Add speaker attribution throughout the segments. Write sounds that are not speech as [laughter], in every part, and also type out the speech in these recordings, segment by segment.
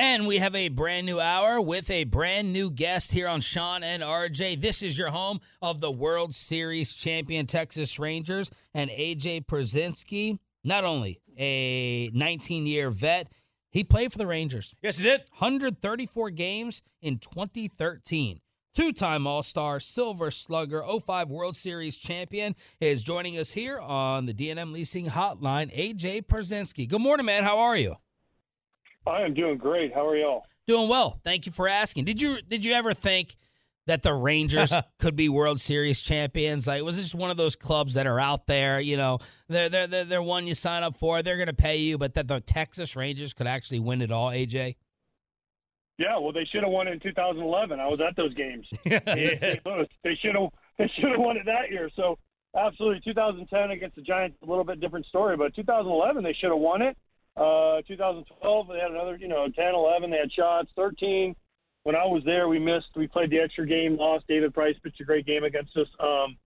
Speaker 1: And we have a brand new
Speaker 2: hour with a brand new guest here on Shan and RJ. This is your home of the World Series champion Texas Rangers and AJ Pierzynski. Not only a 19 year vet, he played for the Rangers.
Speaker 3: Yes, he did.
Speaker 2: 134 games in 2013. Two time All Star, Silver Slugger, 05 World Series champion is joining us here on the DNM Leasing Hotline, AJ Pierzynski. Good morning, man. How are you?
Speaker 4: I am doing great. How are y'all?
Speaker 2: Doing well. Thank you for asking. Did you did you ever think that the Rangers [laughs] could be World Series champions? Like, was this one of those clubs that are out there? You know, they're they're they're, they're one you sign up for. They're going to pay you, but that the Texas Rangers could actually win it all. AJ.
Speaker 4: Yeah, well, they should have won in 2011. I was at those games. [laughs] They should have they should have won it that year. So absolutely, 2010 against the Giants, a little bit different story. But 2011, they should have won it. Uh, 2012, they had another, you know, 10, 11, they had shots. 13, when I was there, we missed. We played the extra game, lost. David Price pitched a great game against us. Um,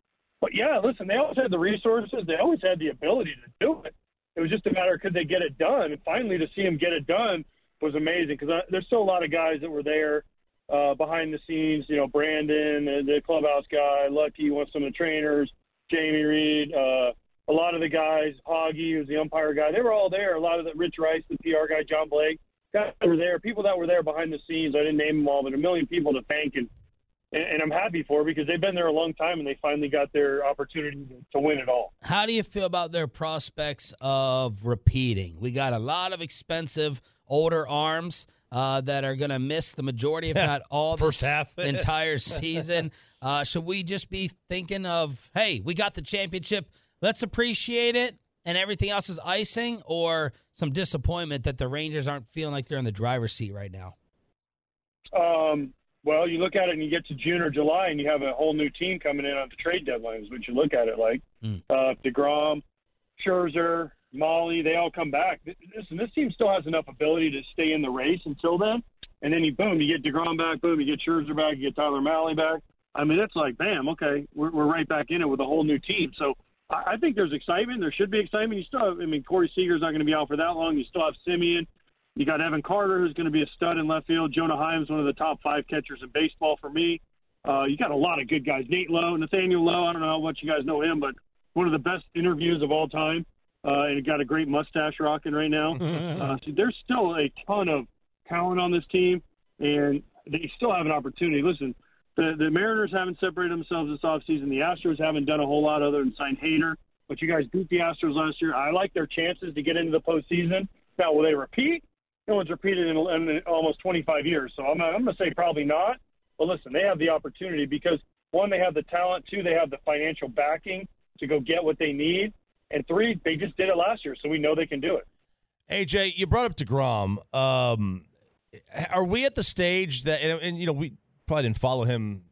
Speaker 4: but yeah, listen, they always had the resources. They always had the ability to do it. It was just a matter of could they get it done. And finally, to see them get it done was amazing because there's still a lot of guys that were there uh, behind the scenes. You know, Brandon, uh, the clubhouse guy, Lucky, one of some of the trainers, Jamie Reed, uh, a lot of the guys, Hoggy, who's the umpire guy. They were all there. A lot of the Rich Rice, the PR guy, John Blake, guys were there. People that were there behind the scenes. I didn't name them all, but a million people to thank and. And I'm happy for because they've been there a long time and they finally got their opportunity to win it all.
Speaker 2: How do you feel about their prospects of repeating? We got a lot of expensive older arms uh, that are going to miss the majority, if not all,
Speaker 3: First half. [laughs]
Speaker 2: entire season. Uh, should we just be thinking of, hey, we got the championship, let's appreciate it, and everything else is icing, or some disappointment that the Rangers aren't feeling like they're in the driver's seat right now?
Speaker 4: Um, well, you look at it and you get to June or July and you have a whole new team coming in on the trade deadlines, what you look at it like.
Speaker 2: Mm.
Speaker 4: Uh, DeGrom, Scherzer, Mahle, they all come back. Listen, this team still has enough ability to stay in the race until then. And then you, boom, you get DeGrom back, boom, you get Scherzer back, you get Tyler Mahle back. I mean, it's like, bam, okay, we're, we're right back in it with a whole new team. So I, I think there's excitement. There should be excitement. You still have, I mean, Corey Seager's not going to be out for that long. You still have Semien. You got Evan Carter, who's going to be a stud in left field. Jonah Heim's, one of the top five catchers in baseball for me. Uh, you got a lot of good guys. Nate Lowe, Nathaniel Lowe. I don't know how much you guys know him, but one of the best interviews of all time. Uh, and he got a great mustache rocking right now. [laughs] uh, so there's still a ton of talent on this team, and they still have an opportunity. Listen, the, the Mariners haven't separated themselves this offseason. The Astros haven't done a whole lot other than sign Hader, but you guys beat the Astros last year. I like their chances to get into the postseason. Now, will they repeat? No one's repeated in, in almost 25 years, so I'm, I'm going to say probably not. But listen, they have the opportunity because one, they have the talent. Two, they have the financial backing to go get what they need. And three, they just did it last year, so we know they can do it.
Speaker 3: AJ, you brought up Degrom. Um, are we at the stage that, and, and, you know, we probably didn't follow him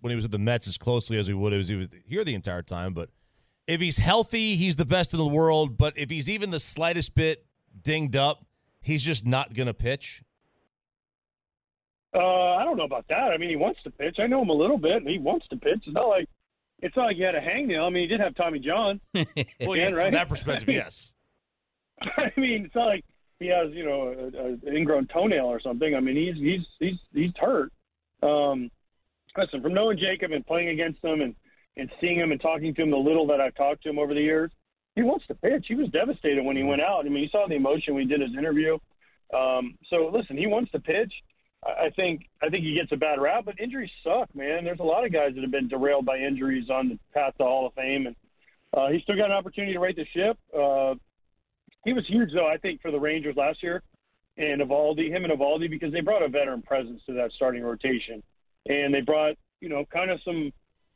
Speaker 3: when he was at the Mets as closely as we would as he was here the entire time. But if he's healthy, he's the best in the world. But if he's even the slightest bit dinged up, he's just not going to pitch.
Speaker 4: Uh, I don't know about that. I mean, he wants to pitch. I know him a little bit, and he wants to pitch. It's not like it's not like he had a hangnail. I mean, he did have Tommy John. [laughs]
Speaker 3: Well,
Speaker 4: Yeah,
Speaker 3: yeah,
Speaker 4: right.
Speaker 3: from that perspective, [laughs] yes.
Speaker 4: I mean, it's not like he has you know a, a, an ingrown toenail or something. I mean, he's he's he's he's hurt. Um, listen, from knowing Jacob and playing against him and and seeing him and talking to him the little that I've talked to him over the years, he wants to pitch. He was devastated when he went out. I mean, you saw the emotion he did his interview. Um, so listen, he wants to pitch. I think I think he gets a bad rap, but injuries suck, man. There's a lot of guys that have been derailed by injuries on the path to Hall of Fame, and uh, he still got an opportunity to right the ship. Uh, he was huge, though, I think, for the Rangers last year, and Eovaldi, him and Eovaldi, because they brought a veteran presence to that starting rotation, and they brought, you know, kind of some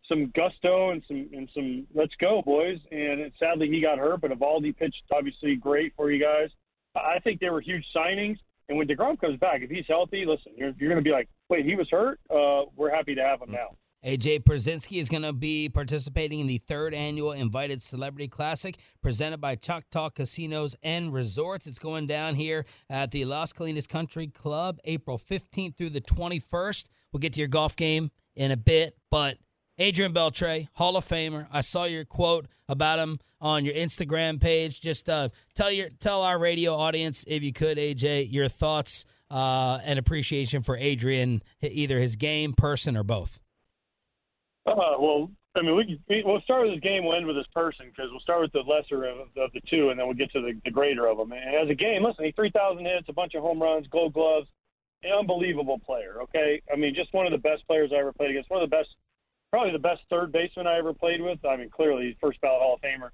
Speaker 4: some gusto and some and some let's go boys. And it, sadly, he got hurt, but Eovaldi pitched obviously great for you guys. I think they were huge signings. And when Degrom comes back, if he's healthy, listen, you're, you're going to be like, wait, he was hurt. Uh, we're happy to have him now.
Speaker 2: AJ Pierzynski is going to be participating in the third annual Invited Celebrity Classic presented by Choctaw Casinos and Resorts. It's going down here at the Las Colinas Country Club April 15th through the 21st. We'll get to your golf game in a bit, but Adrian Beltre, Hall of Famer. I saw your quote about him on your Instagram page. Just uh, tell your tell our radio audience, if you could, AJ, your thoughts uh, and appreciation for Adrian, either his game, person, or both.
Speaker 4: Uh, well, I mean, we, can- we we'll start with his game. We'll end with his person because we'll start with the lesser of, of the two, and then we'll get to the, the greater of them. And as a game, listen, he three thousand hits, a bunch of home runs, Gold Gloves, an unbelievable player. Okay, I mean, just one of the best players I ever played against. One of the best, probably the best third baseman I ever played with. I mean, clearly he's first ballot Hall of Famer.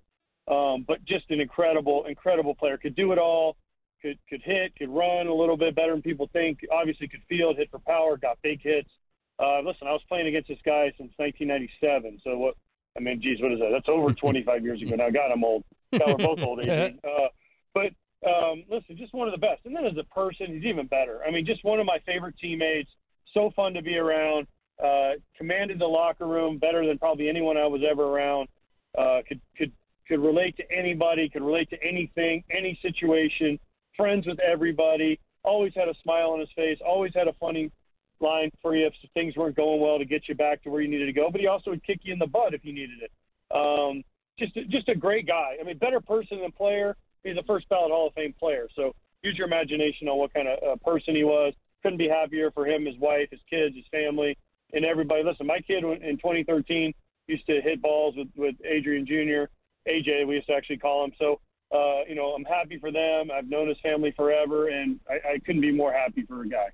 Speaker 4: Um, but just an incredible, incredible player. Could do it all. Could could hit. Could run a little bit better than people think. Obviously, could field, hit for power. Got big hits. Uh, listen, I was playing against this guy since 1997. So what? I mean, geez, what is that? That's over [laughs] 25 years ago now. God, I'm old. God, we're both old. [laughs] Uh, but um, listen, just one of the best. And then as a person, he's even better. I mean, just one of my favorite teammates. So fun to be around. Uh, commanded the locker room better than probably anyone I was ever around. Uh, could could could relate to anybody. Could relate to anything, any situation. Friends with everybody. Always had a smile on his face. Always had a funny line for you if things weren't going well to get you back to where you needed to go. But he also would kick you in the butt if you needed it. Um, just just a great guy. I mean, better person than player. He's a first ballot Hall of Fame player. So use your imagination on what kind of uh, person he was. Couldn't be happier for him, his wife, his kids, his family, and everybody. Listen, my kid in 2013 used to hit balls with with Adrian Jr. AJ, we used to actually call him. So. Uh, you know, I'm happy for them. I've known his family forever, and I, I couldn't be more happy for a guy.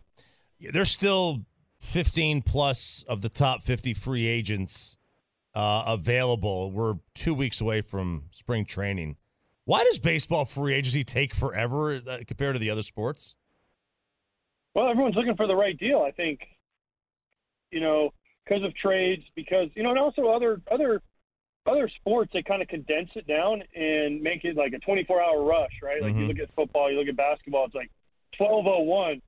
Speaker 3: There's still 15 plus of the top 50 free agents uh, available. We're two weeks away from spring training. Why does baseball free agency take forever uh, compared to the other sports?
Speaker 4: Well, everyone's looking for the right deal. I think, you know, because of trades, because you know, and also other other other sports they kind of condense it down and make it like a 24-hour rush, right? Like you
Speaker 3: Mhm.
Speaker 4: look at football, you look at basketball, it's like 12:01.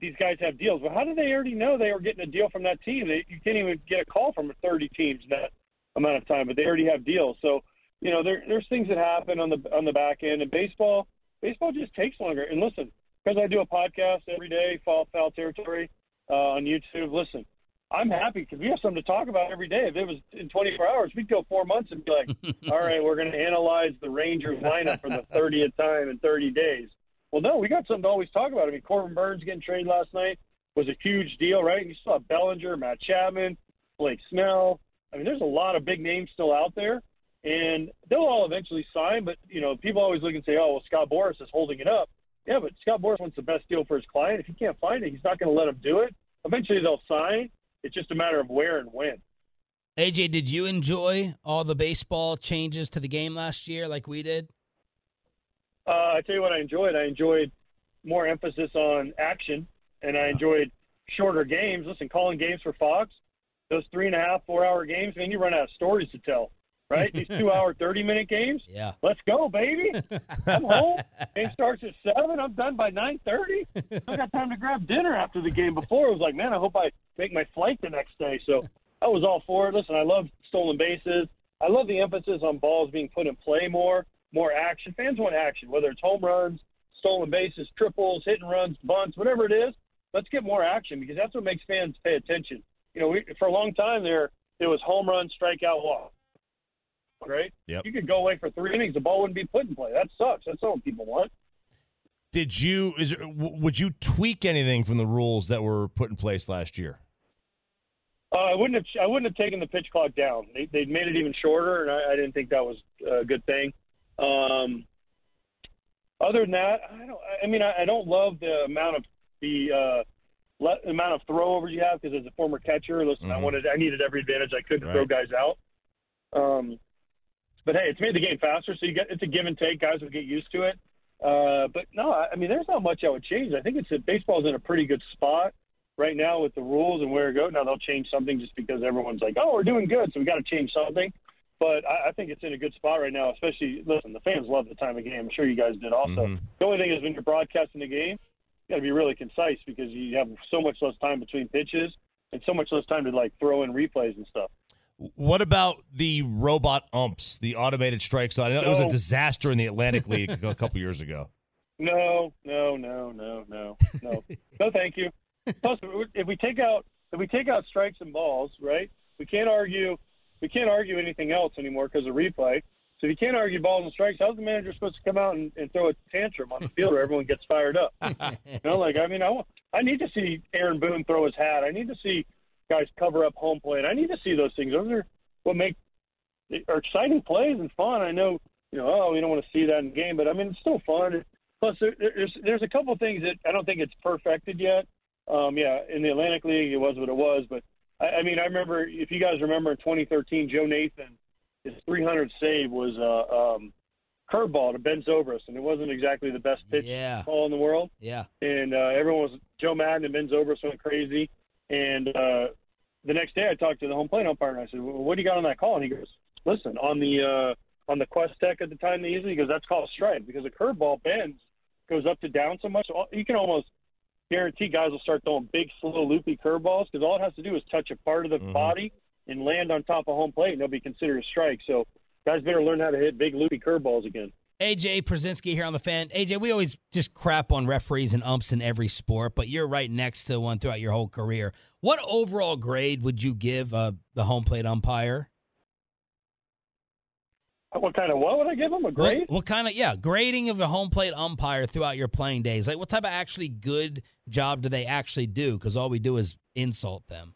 Speaker 4: These guys have deals, but how do they already know they were getting a deal from that team? They, you can't even get a call from 30 teams in that amount of time, but they already have deals. So, you know, there, there's things that happen on the on the back end, and baseball baseball just takes longer. And listen, because I do a podcast every day, Fall Foul Territory uh, on YouTube. Listen, I'm happy because we have something to talk about every day. If it was in 24 hours, we'd go four months and be like, [laughs] all right, we're going to analyze the Rangers lineup for the 30th time in 30 days. Well, no, we got something to always talk about. I mean, Corbin Burnes getting traded last night was a huge deal, right? You saw Bellinger, Matt Chapman, Blake Snell. I mean, there's a lot of big names still out there, and they'll all eventually sign. But you know, people always look and say, "Oh, well, Scott Boras is holding it up." Yeah, but Scott Boras wants the best deal for his client. If he can't find it, he's not going to let him do it. Eventually, they'll sign. It's just a matter of where and when.
Speaker 2: AJ, did you enjoy all the baseball changes to the game last year like we did?
Speaker 4: Uh, I tell you what, I enjoyed. I enjoyed more emphasis on action, and I enjoyed shorter games. Listen, calling games for Fox, those three and a half, four hour games, man, you run out of stories to tell, right? These two hour, [laughs] 30 minute games,
Speaker 2: Yeah.
Speaker 4: let's go, baby. I'm home. Game [laughs] starts at seven. I'm done by nine thirty. I got time to grab dinner after the game. Before it was like, man, I hope I make my flight the next day. So I was all for it. Listen, I love stolen bases. I love the emphasis on balls being put in play more, more action. Fans want action, whether it's home runs, stolen bases, triples, hit and runs, bunts, whatever it is. Let's get more action because that's what makes fans pay attention. You know, we, for a long time there, it was home run, strikeout, walk. Right?
Speaker 3: Yep.
Speaker 4: You could go away for three innings, the ball wouldn't be put in play. That sucks. That's not what people want.
Speaker 3: Did you is would you tweak anything from the rules that were put in place last year?
Speaker 4: Uh, I wouldn't have. I wouldn't have taken the pitch clock down. They they made it even shorter, and I, I didn't think that was a good thing. Um, other than that, I don't. I mean, I, I don't love the amount of the uh, le- amount of throwovers you have because as a former catcher, listen, I
Speaker 3: Mhm.
Speaker 4: wanted, I needed every advantage I could to throw guys out. Um, but hey, it's made the game faster, so you get it's a give and take. Guys will get used to it. Uh, but no, I I mean, there's not much I would change. I think it's a, baseball's in a pretty good spot right now with the rules and where it goes. Now they'll change something just because everyone's like, oh, we're doing good, so we got to change something. But I, I think it's in a good spot right now. Especially, listen, the fans love the time of game. I'm sure you guys did also.
Speaker 3: Mhm.
Speaker 4: The only thing is when you're broadcasting the game, you got to be really concise because you have so much less time between pitches and so much less time to like throw in replays and stuff.
Speaker 3: What about the robot umps, the automated strike zone? I know it was a disaster in the Atlantic League a couple years ago. [laughs]
Speaker 4: No, no, no, no, no, no, [laughs] no. Thank you. Plus, if we take out if we take out strikes and balls, right? We can't argue. We can't argue anything else anymore because of replay. So if you can't argue balls and strikes, how's the manager supposed to come out and, and throw a tantrum on the field where everyone gets fired up? [laughs] You know, like I mean, I want, I need to see Aaron Boone throw his hat. I need to see guys cover up home plate. I need to see those things. Those are what make are exciting plays and fun. I know, you know, oh, we don't want to see that in the game, but I mean, it's still fun. Plus, there, there's there's a couple of things that I don't think it's perfected yet. Um, yeah, in the Atlantic League, it was what it was, but I, I mean, I remember if you guys remember in 2013, Joe Nathan, his 300 save was a um, curveball to Ben Zobrist, and it wasn't exactly the best pitch
Speaker 2: Yeah.
Speaker 4: call in the world
Speaker 2: Yeah.
Speaker 4: and uh, everyone was Joe Maddon and Ben Zobrist went crazy. And uh, the next day, I talked to the home plate umpire and I said, well, "What do you got on that call?" And he goes, "Listen, on the uh, on the QuesTec at the time they used it, he goes, that's called a strike because a curveball bends goes up to down so much, you can almost guarantee guys will start throwing big, slow, loopy curveballs because all it has to do is touch a part of the
Speaker 3: Mhm.
Speaker 4: body and land on top of home plate, and they'll be considered a strike. So guys better learn how to hit big, loopy curveballs again."
Speaker 2: AJ Pierzynski here on the fan. AJ, we always just crap on referees and umps in every sport, but you're right next to one throughout your whole career. What overall grade would you give uh, the home plate umpire?
Speaker 4: What kind of what would I give them a
Speaker 2: What,
Speaker 4: grade?
Speaker 2: what kind of yeah grading of a home plate umpire throughout your playing days? Like what type of actually good job do they actually do? Because all we do is insult them.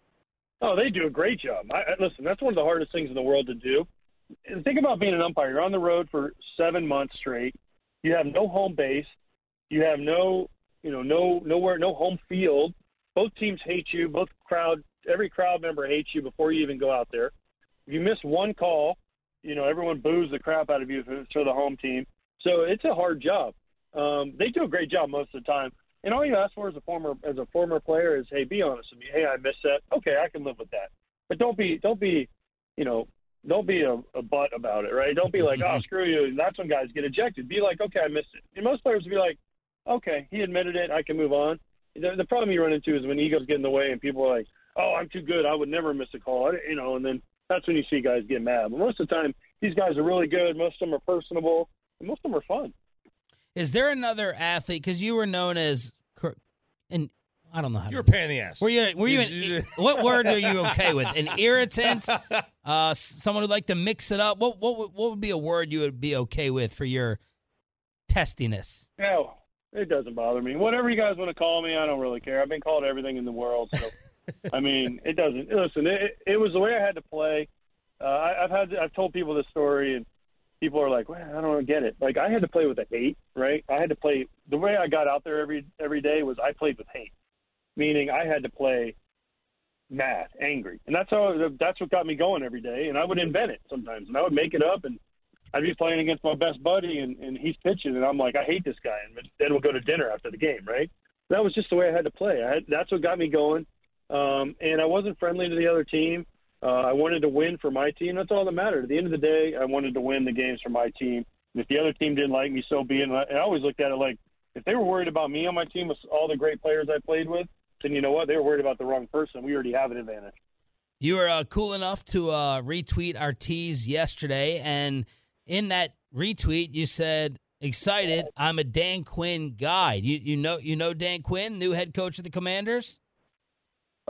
Speaker 4: Oh, they do a great job. I, I, listen, that's one of the hardest things in the world to do. And think about being an umpire. You're on the road for seven months straight. You have no home base. You have no, you know, no nowhere, no home field. Both teams hate you. Both crowd, every crowd member hates you before you even go out there. If you miss one call, you know everyone boos the crap out of you for, for the home team. So it's a hard job. Um, they do a great job most of the time. And all you ask for as a former as a former player is, hey, be honest with me. Hey, I missed that. Okay, I can live with that. But don't be don't be, you know, don't be a, a butt about it, right? Don't be like, oh, [laughs] screw you. And that's when guys get ejected. Be like, okay, I missed it. And most players would be like, okay, he admitted it. I can move on. The, the problem you run into is when egos get in the way and people are like, oh, I'm too good. I would never miss a call. I, you know, and then that's when you see guys get mad. But most of the time, these guys are really good. Most of them are personable. And most of them are fun.
Speaker 2: Is there another athlete? Because you were known as, and I don't know how
Speaker 3: You're a pain in the ass.
Speaker 2: Were you? Were you? An, what word are you okay with? An irritant? [laughs] Uh, someone who'd like to mix it up. What what would- what would be a word you would be okay with for your testiness?
Speaker 4: No, it doesn't bother me. Whatever you guys want to call me, I don't really care. I've been called everything in the world. So, [laughs] I mean, it doesn't. Listen, it, it was the way I had to play. Uh, I, I've had I've told people this story, and people are like, well, I don't get it. Like I had to play with hate, right? I had to play the way I got out there every every day was I played with hate, meaning I had to play mad, angry, and that's how that's what got me going every day. And I would invent it sometimes, and I would make it up, and I'd be playing against my best buddy, and, and he's pitching, and I'm like, I hate this guy, and then we'll go to dinner after the game, right? That was just the way I had to play. I had, that's what got me going, um, and I wasn't friendly to the other team. Uh, I wanted to win for my team. That's all that mattered. At the end of the day, I wanted to win the games for my team. And if the other team didn't like me, so be it. And I, I always looked at it like if they were worried about me on my team with all the great players I played with, then you know what? They were worried about the wrong person. We already have an advantage.
Speaker 2: You were uh, cool enough to uh, retweet our tease yesterday, and in that retweet, you said, "Excited! I'm a Dan Quinn guy." You you know you know Dan Quinn, new head coach of the Commanders.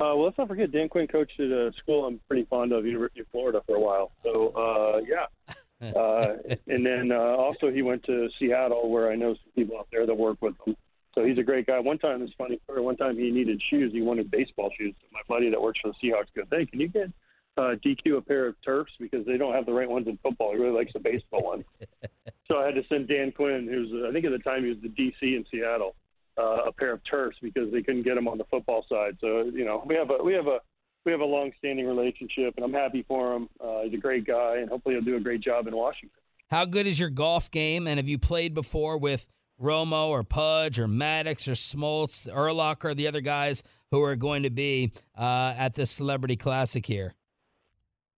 Speaker 4: Uh, well, let's not forget Dan Quinn coached at a school I'm pretty fond of, University of Florida, for a while. So, uh, yeah, [laughs] Uh, and then uh, also he went to Seattle, where I know some people out there that work with him. So he's a great guy. One time, it's funny story. One time he needed shoes. He wanted baseball shoes. My buddy that works for the Seahawks goes, "Hey, can you get uh, DQ a pair of turfs because they don't have the right ones in football. He really likes the baseball ones." [laughs] so I had to send Dan Quinn, who's I think at the time he was the DC in Seattle, uh, a pair of turfs because they couldn't get them on the football side. So you know we have a we have a we have a long-standing relationship, and I'm happy for him. Uh, he's a great guy, and hopefully he'll do a great job in Washington.
Speaker 2: How good is your golf game? And have you played before with Romo or Pudge or Maddux or Smoltz, Urlacher, the other guys who are going to be uh, at this Celebrity Classic here?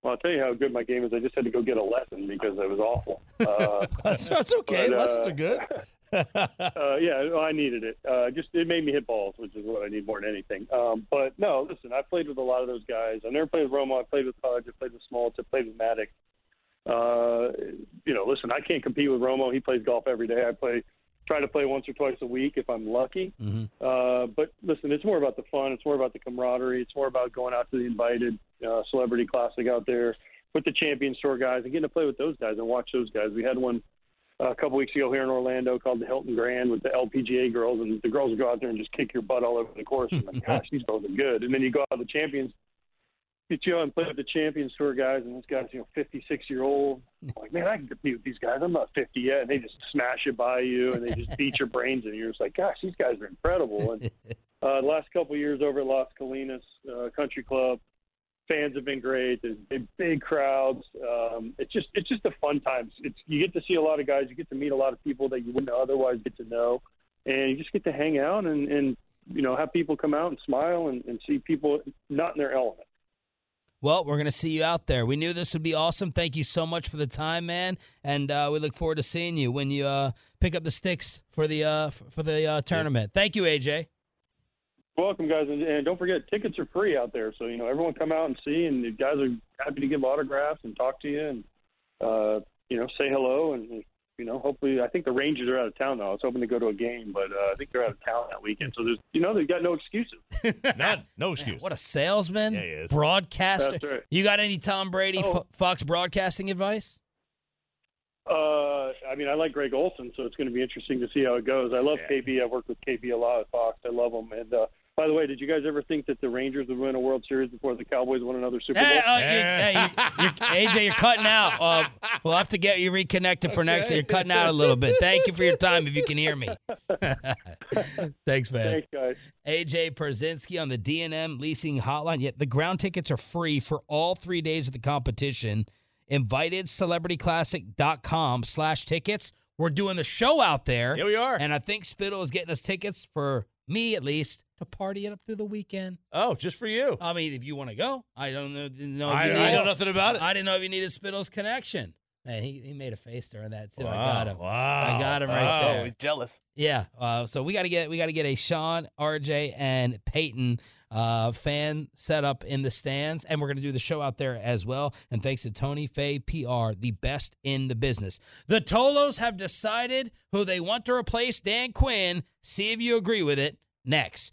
Speaker 4: Well, I'll tell you how good my game is. I just had to go get a lesson because it was awful. [laughs] Uh,
Speaker 3: that's, that's okay.
Speaker 4: but, uh,
Speaker 3: Lessons are good. [laughs] [laughs]
Speaker 4: uh, yeah, I needed it. Uh, just it made me hit balls, which is what I need more than anything. Um, but no, listen, I played with a lot of those guys. I never played with Romo. I played with Pudge. I played with Smoltz. I played with Maddux. Uh, you know, listen, I can't compete with Romo. He plays golf every day. I play, try to play once or twice a week if I'm lucky.
Speaker 2: Mhm.
Speaker 4: Uh, but listen, it's more about the fun. It's more about the camaraderie. It's more about going out to the invited uh, celebrity classic out there with the Champions Tour guys and getting to play with those guys and watch those guys. We had one a couple weeks ago here in Orlando called the Hilton Grand with the LPGA girls, and the girls would go out there and just kick your butt all over the course. I'm like, [laughs] gosh, these girls are good. And then you go out to the Champions, you chill and play with the Champions Tour guys, and those guys, you know, 56 year old. I'm like, man, I can compete with these guys. I'm not 50 yet. And they just smash it by you, and they just [laughs] beat your brains, and you're just like, gosh, these guys are incredible. And uh, the last couple of years over at Las Colinas uh, Country Club, fans have been great. There's big, big crowds. Um, it's just it's just a fun time. It's you get to see a lot of guys. You get to meet a lot of people that you wouldn't otherwise get to know, and you just get to hang out and and you know have people come out and smile and, and see people not in their element.
Speaker 2: Well, we're going to see you out there. We knew this would be awesome. Thank you so much for the time, man, and uh, we look forward to seeing you when you uh, pick up the sticks for the uh, for the uh, tournament. Thank you, AJ.
Speaker 4: Welcome, guys, and, and don't forget tickets are free out there. So you know everyone come out and see, and the guys are happy to give autographs and talk to you and uh, you know say hello and you know hopefully I think the Rangers are out of town now. I was hoping to go to a game, but uh, I think they're out of town that weekend. So there's you know they've got no excuses. [laughs]
Speaker 3: None. No excuse.
Speaker 2: What a salesman,
Speaker 3: Yeah, he is.
Speaker 2: broadcaster.
Speaker 4: That's right.
Speaker 2: You got any Tom Brady
Speaker 4: Oh.
Speaker 2: Fo- Fox broadcasting advice?
Speaker 4: Uh, I mean, I like Greg Olsen, so it's going to be interesting to see how it goes. I love KB. I've worked with KB a lot at Fox. I love him. And uh, by the way, did you guys ever think that the Rangers would win a World Series before the Cowboys won another Super Bowl?
Speaker 2: Hey, uh, you, hey, you, you're, AJ, you're cutting out. Uh, we'll have to get you reconnected for next. You're cutting out a little bit. Thank you for your time. If you can hear me, [laughs] thanks, man.
Speaker 4: Thanks, guys.
Speaker 2: AJ Pierzynski on the DNM leasing hotline. Yet the ground tickets are free for all three days of the competition. InvitedCelebrityClassic.com slash tickets. We're doing the show out there.
Speaker 3: Here we are.
Speaker 2: And I think Spittle is getting us tickets for me at least to party it up through the weekend.
Speaker 3: oh, just for you.
Speaker 2: I mean, if you want to go, I don't know. didn't know
Speaker 3: I,
Speaker 2: you
Speaker 3: I know nothing about it.
Speaker 2: I didn't know if you needed Spittle's connection. Man, he, he made a face during that too. I got him.
Speaker 3: Wow.
Speaker 2: I got him right
Speaker 3: Wow.
Speaker 2: there.
Speaker 5: jealous.
Speaker 2: Yeah. Uh, so we got to get we got to get a Shan, RJ, and Peyton uh, fan set up in the stands, and we're gonna do the show out there as well. And thanks to Tony Fay PR, the best in the business. The Tolos have decided who they want to replace Dan Quinn. See if you agree with it. Next.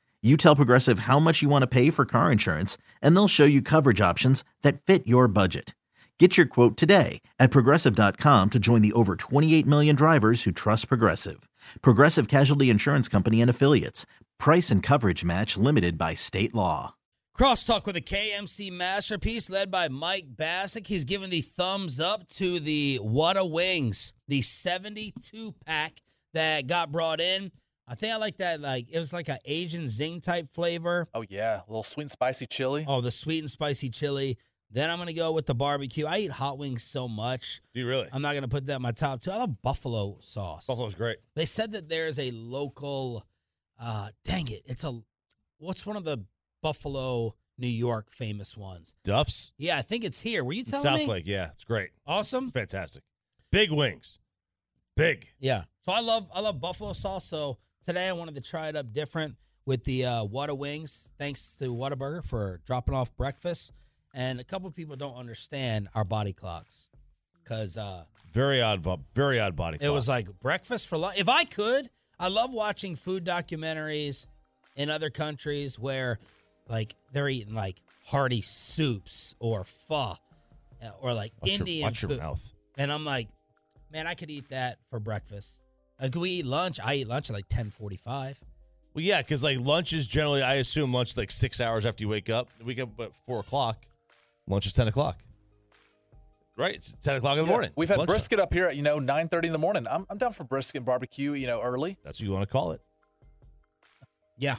Speaker 6: You tell Progressive how much you want to pay for car insurance, and they'll show you coverage options that fit your budget. Get your quote today at progressive.com to join the over 28 million drivers who trust Progressive. Progressive Casualty Insurance Company and Affiliates. Price and coverage match limited by state law.
Speaker 2: Crosstalk with a KMC masterpiece led by Mike Bassick. He's given the thumbs up to the What a Wings, the 72 pack that got brought in. I think I like that. Like it was like an Asian zing type flavor.
Speaker 5: Oh yeah, a little sweet and spicy chili.
Speaker 2: Oh, the sweet and spicy chili. Then I'm gonna go with the barbecue. I eat hot wings so much.
Speaker 3: Do you really?
Speaker 2: I'm not gonna put that in my top two. I love buffalo sauce.
Speaker 3: Buffalo's great.
Speaker 2: They said that there's a local. Uh, dang it! It's a. What's one of the Buffalo, New York famous ones?
Speaker 3: Duff's.
Speaker 2: Yeah, I think it's here. Were you
Speaker 3: in
Speaker 2: telling
Speaker 3: South
Speaker 2: me?
Speaker 3: Lake. Yeah, it's great.
Speaker 2: Awesome.
Speaker 3: Fantastic. Big wings. Big.
Speaker 2: Yeah. So I love I love buffalo sauce. So today I wanted to try it up different with the uh, Wings. Thanks to Whataburger for dropping off breakfast. And a couple people don't understand our body clocks because uh,
Speaker 3: Very odd. Very odd body. Clock.
Speaker 2: it was like breakfast for lunch. If I could, I love watching food documentaries in other countries where like they're eating like hearty soups or pho or like
Speaker 3: watch
Speaker 2: Indian
Speaker 3: Your, watch your mouth.
Speaker 2: And I'm like, man, I could eat that for breakfast. Like, we eat lunch? I eat lunch at like 10:45.
Speaker 3: Well, yeah, because like lunch is generally, I assume lunch is like six hours after you wake up. We wake up at four o'clock. Lunch is ten o'clock. Right, it's ten o'clock in the
Speaker 5: Yeah,
Speaker 3: morning.
Speaker 5: We've
Speaker 3: It's
Speaker 5: had
Speaker 3: lunchtime.
Speaker 5: brisket up here at you know 9:30 in the morning. I'm I'm down for brisket and barbecue. You know, early.
Speaker 3: That's what you want to call it.
Speaker 2: Yeah,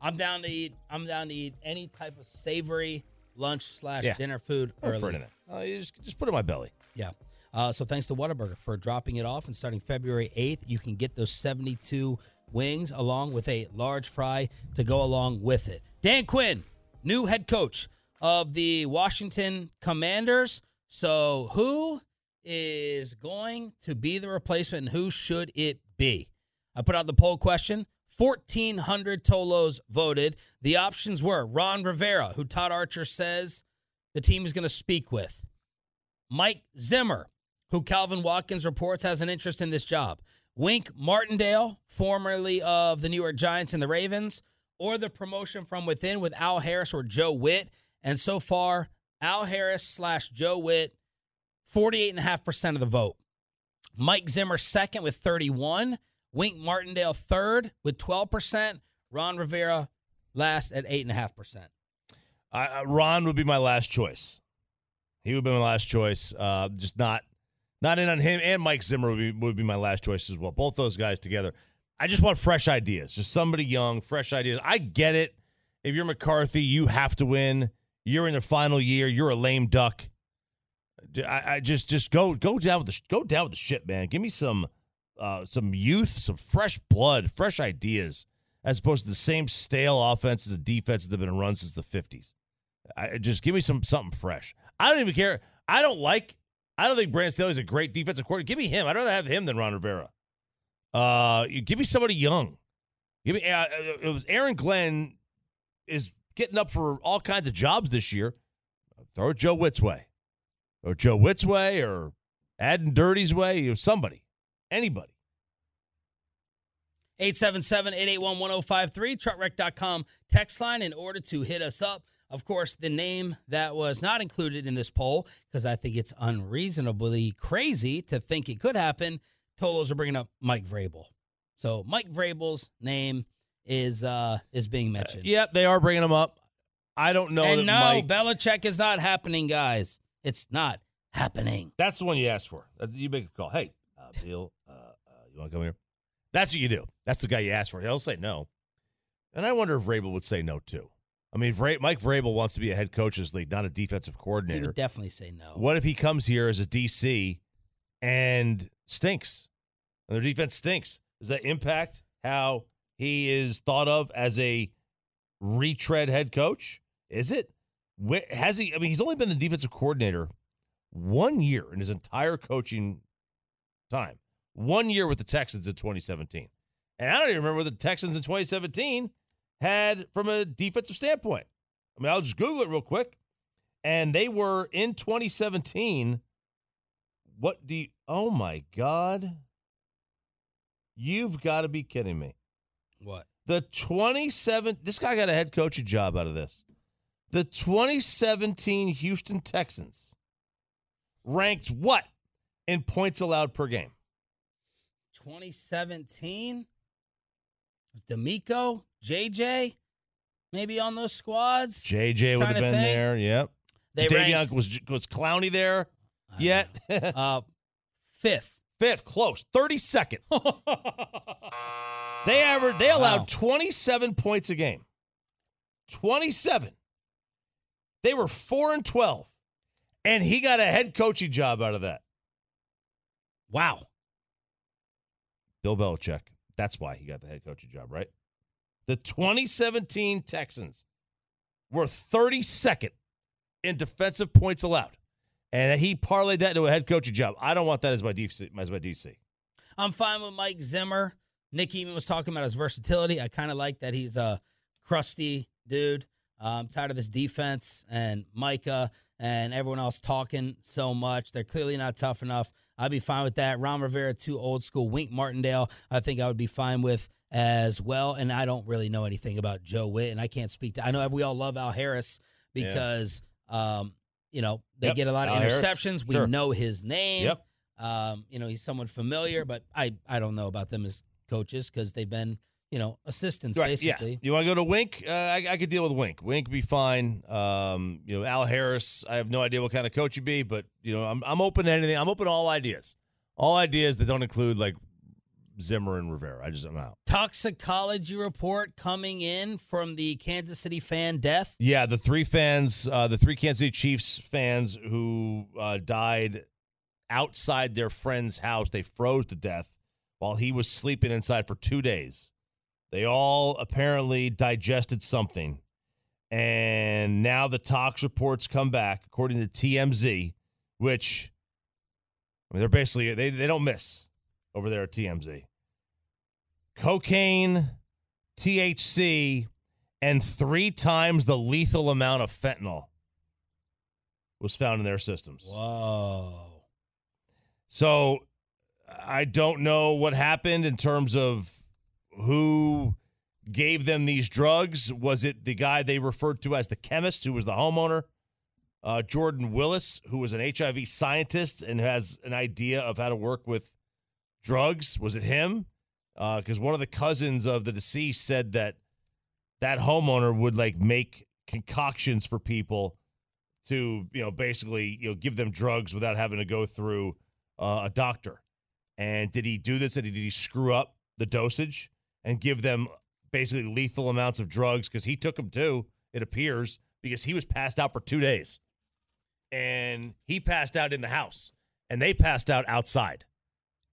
Speaker 2: I'm down to eat. I'm down to eat any type of savory lunch slash
Speaker 3: Yeah.
Speaker 2: dinner food early.
Speaker 3: for internet. Uh, you just, just put it in my belly.
Speaker 2: Yeah. Uh, so thanks to Whataburger for dropping it off and starting February 8th. You can get those 72 wings along with a large fry to go along with it. Dan Quinn, new head coach of the Washington Commanders. So who is going to be the replacement and who should it be? I put out the poll question. 1,400 Tolos voted. The options were Ron Rivera, who Todd Archer says the team is going to speak with. Mike Zimmer, who Calvin Watkins reports has an interest in this job. Wink Martindale, formerly of the New York Giants and the Ravens, or the promotion from within with Al Harris or Joe Whitt. And so far, Al Harris slash Joe Whitt, 48.5% of the vote. Mike Zimmer second with 31. Wink Martindale third with 12%. Ron Rivera last at 8.5%.
Speaker 3: I, I- Ron would be my last choice. He would be my last choice. Uh, just not not in on him and Mike Zimmer would be, would be my last choice as well. Both those guys together. I just want fresh ideas. Just somebody young, fresh ideas. I get it. If you're McCarthy, you have to win. You're in the final year. You're a lame duck. I, I just just go go down with the go down with the shit, man. Give me some uh, some youth, some fresh blood, fresh ideas, as opposed to the same stale offenses and defenses that have been run since the fifties. I just give me some something fresh. I don't even care. I don't like. I don't think Brandon Staley's a great defensive coordinator. Give me him. I'd rather have him than Ron Rivera. Uh, give me somebody young. Give me. Uh, it was Aaron Glenn is getting up for all kinds of jobs this year. Throw Joe Whitt's way, or Joe Whitt's way, or Aden Durde's way. or somebody, anybody.
Speaker 2: 877-881-1053, truckwreck.com text line in order to hit us up. Of course, the name that was not included in this poll, because I think it's unreasonably crazy to think it could happen, Tolos are bringing up Mike Vrabel. So Mike Vrabel's name is uh is being mentioned.
Speaker 3: Yep, they are bringing him up. I don't know
Speaker 2: and
Speaker 3: that
Speaker 2: no,
Speaker 3: Mike.
Speaker 2: Belichick is not happening, guys. It's not happening.
Speaker 3: That's the one you asked for. You make a call. Hey, uh, Bill, uh, uh, you want to come here? That's what you do. That's the guy you ask for. He'll say no. And I wonder if Vrabel would say no too. I mean, Vra- Mike Vrabel wants to be a head coach in this league, not a defensive
Speaker 2: He
Speaker 3: coordinator.
Speaker 2: would definitely say no.
Speaker 3: What if he comes here as a DC and stinks? And their defense stinks. Does that impact how he is thought of as a retread head coach? Is it? Has he? I mean, he's only been the defensive coordinator one year in his entire coaching time. One year with the Texans in 2017. And I don't even remember the Texans in 2017 had from a defensive standpoint. I mean, I'll just Google it real quick. And they were in 2017. What do you, oh my God. You've got to be kidding me.
Speaker 2: What?
Speaker 3: The 27, this guy got a head coaching job out of this. The 2017 Houston Texans ranked what in points allowed per game?
Speaker 2: 2017 was D'Amico, JJ, maybe on those squads.
Speaker 3: JJ would have been
Speaker 2: think.
Speaker 3: there. Yep.
Speaker 2: They
Speaker 3: Davion
Speaker 2: ranked-
Speaker 3: was was Clowney there
Speaker 2: I
Speaker 3: yet?
Speaker 2: uh, [laughs] fifth.
Speaker 3: Fifth, close, thirty second. [laughs] They averaged. They allowed
Speaker 2: Wow.
Speaker 3: 27 points a game. 27. They were 4 and 12. And he got a head coaching job out of that.
Speaker 2: Wow.
Speaker 3: Bill Belichick. That's why he got the head coaching job, right? The 2017 Texans were 32nd in defensive points allowed. And he parlayed that into a head coaching job. I don't want that as my DC. As my DC.
Speaker 2: I'm fine with Mike Zimmer. Nick even was talking about his versatility. I kind of like that he's a crusty dude. Uh, I'm tired of this defense and Micah and everyone else talking so much. They're clearly not tough enough. I'd be fine with that. Ron Rivera, too old school. Wink Martindale, I think I would be fine with as well. And I don't really know anything about Joe Whitt, and I can't speak to. I know we all love Al Harris because, um, you know, they
Speaker 3: Yep,
Speaker 2: get a lot of
Speaker 3: Al Harris.
Speaker 2: interceptions. We
Speaker 3: Sure.
Speaker 2: know his name.
Speaker 3: Yep.
Speaker 2: Um, you know, he's somewhat familiar, but I I don't know about them as coaches because they've been you know assistance
Speaker 3: Right,
Speaker 2: basically.
Speaker 3: Yeah. You want to go to Wink? Uh, I, I could deal with Wink. Wink be fine. Um, you know, Al Harris. I have no idea what kind of coach he'd be, but you know, I'm I'm open to anything. I'm open to all ideas. All ideas that don't include like Zimmer and Rivera. I just I'm out.
Speaker 2: Toxicology report coming in from the Kansas City fan death.
Speaker 3: Yeah, the three fans, uh, the three Kansas City Chiefs fans who uh, died outside their friend's house, they froze to death while he was sleeping inside for two days. They all apparently digested something. And now the tox reports come back, according to TMZ, which I mean, they're basically they, they don't miss over there at TMZ. Cocaine, THC, and three times the lethal amount of fentanyl was found in their systems.
Speaker 2: Whoa.
Speaker 3: So I don't know what happened in terms of who gave them these drugs. Was it the guy they referred to as the chemist who was the homeowner? Uh, Jordan Willis, who was an HIV scientist and has an idea of how to work with drugs. Was it him? Because one of the cousins of the deceased said that that homeowner would like make concoctions for people to, you know, basically, you know, give them drugs without having to go through uh, a doctor. And did he do this? Did he, did he screw up the dosage and give them basically lethal amounts of drugs? Because he took them too, it appears, because he was passed out for two days. And he passed out in the house, and they passed out outside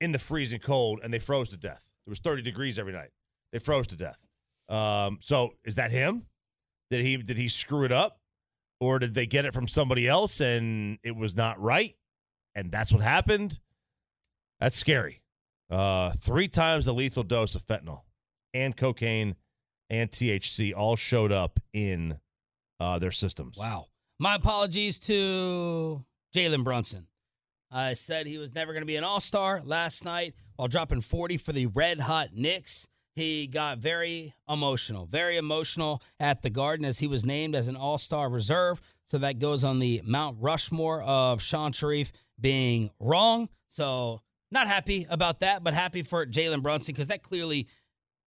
Speaker 3: in the freezing cold, and they froze to death. It was 30 degrees every night. They froze to death. Um, so is that him? Did he did he screw it up? Or did they get it from somebody else and it was not right? And that's what happened? That's scary. Uh, three times the lethal dose of fentanyl and cocaine and THC all showed up in uh, their systems.
Speaker 2: Wow. My apologies to Jalen Brunson. I said he was never going to be an all star last night while dropping 40 for the red hot Knicks. He got very emotional, very emotional at the Garden as he was named as an all star reserve. So that goes on the Mount Rushmore of Shan Shariff being wrong. So not happy about that, but happy for Jalen Brunson because that clearly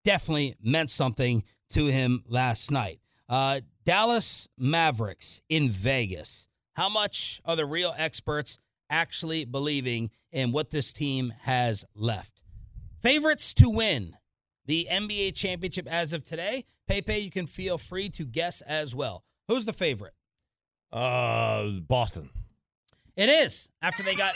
Speaker 2: definitely meant something to him last night. Uh, Dallas Mavericks in Vegas. How much are the real experts actually believing in what this team has left? Favorites to win the NBA championship as of today. Pepe, you can feel free to guess as well. Who's the favorite?
Speaker 3: Uh, Boston.
Speaker 2: It is after they got.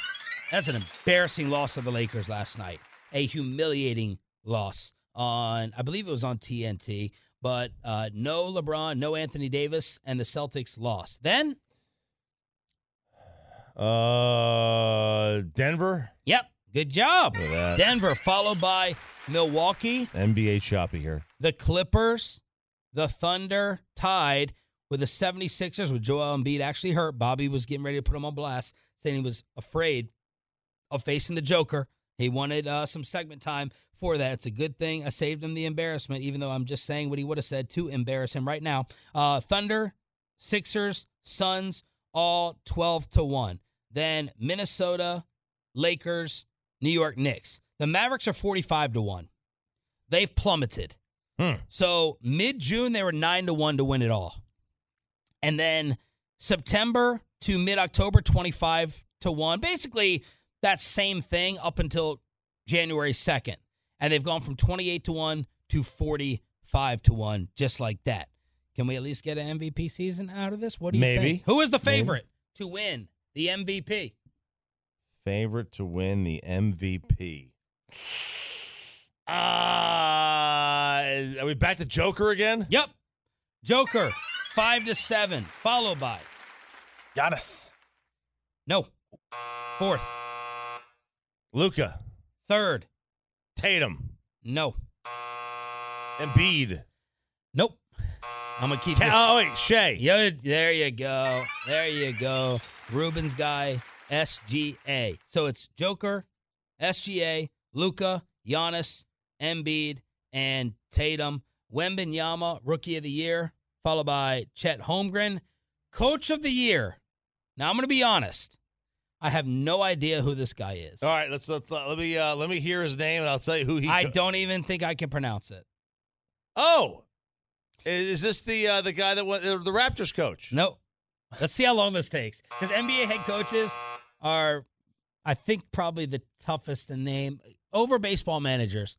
Speaker 2: That's an embarrassing loss of the Lakers last night. A humiliating loss on, I believe it was on TNT, but uh, no LeBron, no Anthony Davis, and the Celtics lost. Then,
Speaker 3: Uh, Denver.
Speaker 2: yep, good job.
Speaker 3: Look at that.
Speaker 2: Denver, followed by Milwaukee,
Speaker 3: NBA choppy here.
Speaker 2: the Clippers, the Thunder tied with the 76ers with Joel Embiid actually hurt. Bobby was getting ready to put him on blast, saying he was afraid of facing the Joker. He wanted uh, some segment time for that. It's a good thing I saved him the embarrassment, even though I'm just saying what he would have said to embarrass him right now. Uh, Thunder, Sixers, Suns, all 12 to 1. then Minnesota, Lakers, New York Knicks. The Mavericks are 45 to 1. They've plummeted.
Speaker 3: Hmm.
Speaker 2: So mid June, they were 9 to 1 to win it all. And then September to mid October, 25 to 1. Basically, that same thing up until January 2nd. And they've gone from 28 to 1 to 45 to 1, just like that. Can we at least get an MVP season out of this? What do you
Speaker 3: Maybe.
Speaker 2: think? Who is the
Speaker 3: Maybe.
Speaker 2: favorite to win the MVP?
Speaker 3: Favorite to win the MVP. [sighs] Uh, are we back to Joker again?
Speaker 2: Yep. Joker, 5 to 7, followed by
Speaker 5: Giannis.
Speaker 2: no. Fourth,
Speaker 3: Luka,
Speaker 2: third,
Speaker 3: Tatum,
Speaker 2: no.
Speaker 3: Embiid.
Speaker 2: Nope. I'm gonna keep
Speaker 3: Ca-
Speaker 2: this.
Speaker 3: oh wait, Shea.
Speaker 2: Yeah, there you go. There you go. Ruben's guy, SGA. So it's Joker, SGA, Luka, Giannis, Embiid, and Tatum. Wembanyama, Rookie of the Year, followed by Chet Holmgren, Coach of the Year. Now I'm going to be honest. I have no idea who this guy is.
Speaker 3: All right, let's let's let me uh, let me hear his name and I'll tell you who he.
Speaker 2: I
Speaker 3: co-
Speaker 2: don't even think I can pronounce it.
Speaker 3: Oh, is this the uh, the guy that went the Raptors coach?
Speaker 2: No. Let's see how long this takes. Because NBA head coaches are, I think, probably the toughest to name over baseball managers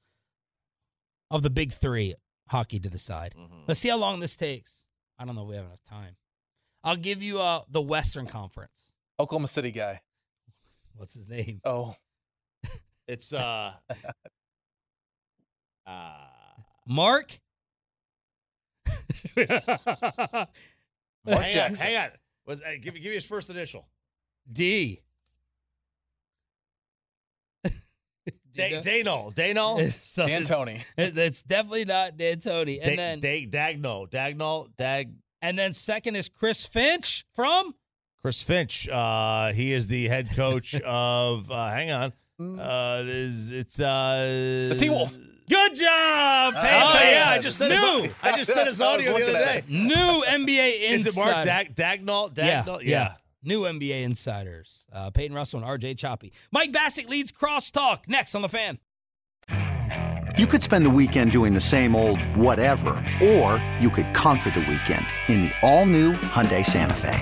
Speaker 2: of the big three, hockey to the side. Let's see how long this takes. I don't know if we have enough time. I'll give you uh, the Western Conference.
Speaker 5: Oklahoma City guy.
Speaker 2: What's his name?
Speaker 5: Oh,
Speaker 3: It's uh, uh [laughs]
Speaker 2: Mark? [laughs]
Speaker 5: Mark
Speaker 3: hang on,
Speaker 5: Jackson.
Speaker 3: hang on. Was uh, give me give me his first initial.
Speaker 2: D. [laughs]
Speaker 3: Da- Danol, Danol,
Speaker 2: So it's-
Speaker 5: D'Antoni.
Speaker 2: it- It's definitely not D'Antoni. And
Speaker 3: Da-
Speaker 2: then
Speaker 3: Da- Dagnall, Dagnall, Dag.
Speaker 2: and then second is Chris Finch from
Speaker 3: Chris Finch. Uh, he is the head coach [laughs] of. Uh, hang on. Uh, is it's uh
Speaker 5: The T-Wolves.
Speaker 2: Good job.
Speaker 5: Oh,
Speaker 3: Oh
Speaker 2: pay-
Speaker 3: yeah, I just said his,
Speaker 2: new,
Speaker 3: I just said his audio the other day.
Speaker 2: new NBA [laughs]
Speaker 3: Is it Mark Dag- Dagnall?
Speaker 2: yeah,
Speaker 3: Dagnall?
Speaker 2: yeah, New NBA insiders. Uh, Peyton Russell and RJ Choppy. Mike Bacsik leads Crosstalk next on the fan.
Speaker 7: You could spend the weekend doing the same old whatever, or you could conquer the weekend in the all-new Hyundai Santa Fe.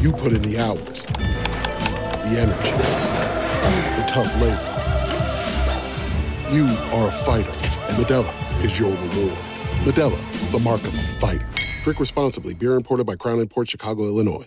Speaker 8: You put in the hours, the energy, the tough labor. You are a fighter, and Modelo is your reward. Modelo, the mark of a fighter. Drink responsibly. Beer imported by Crown Port Chicago, Illinois.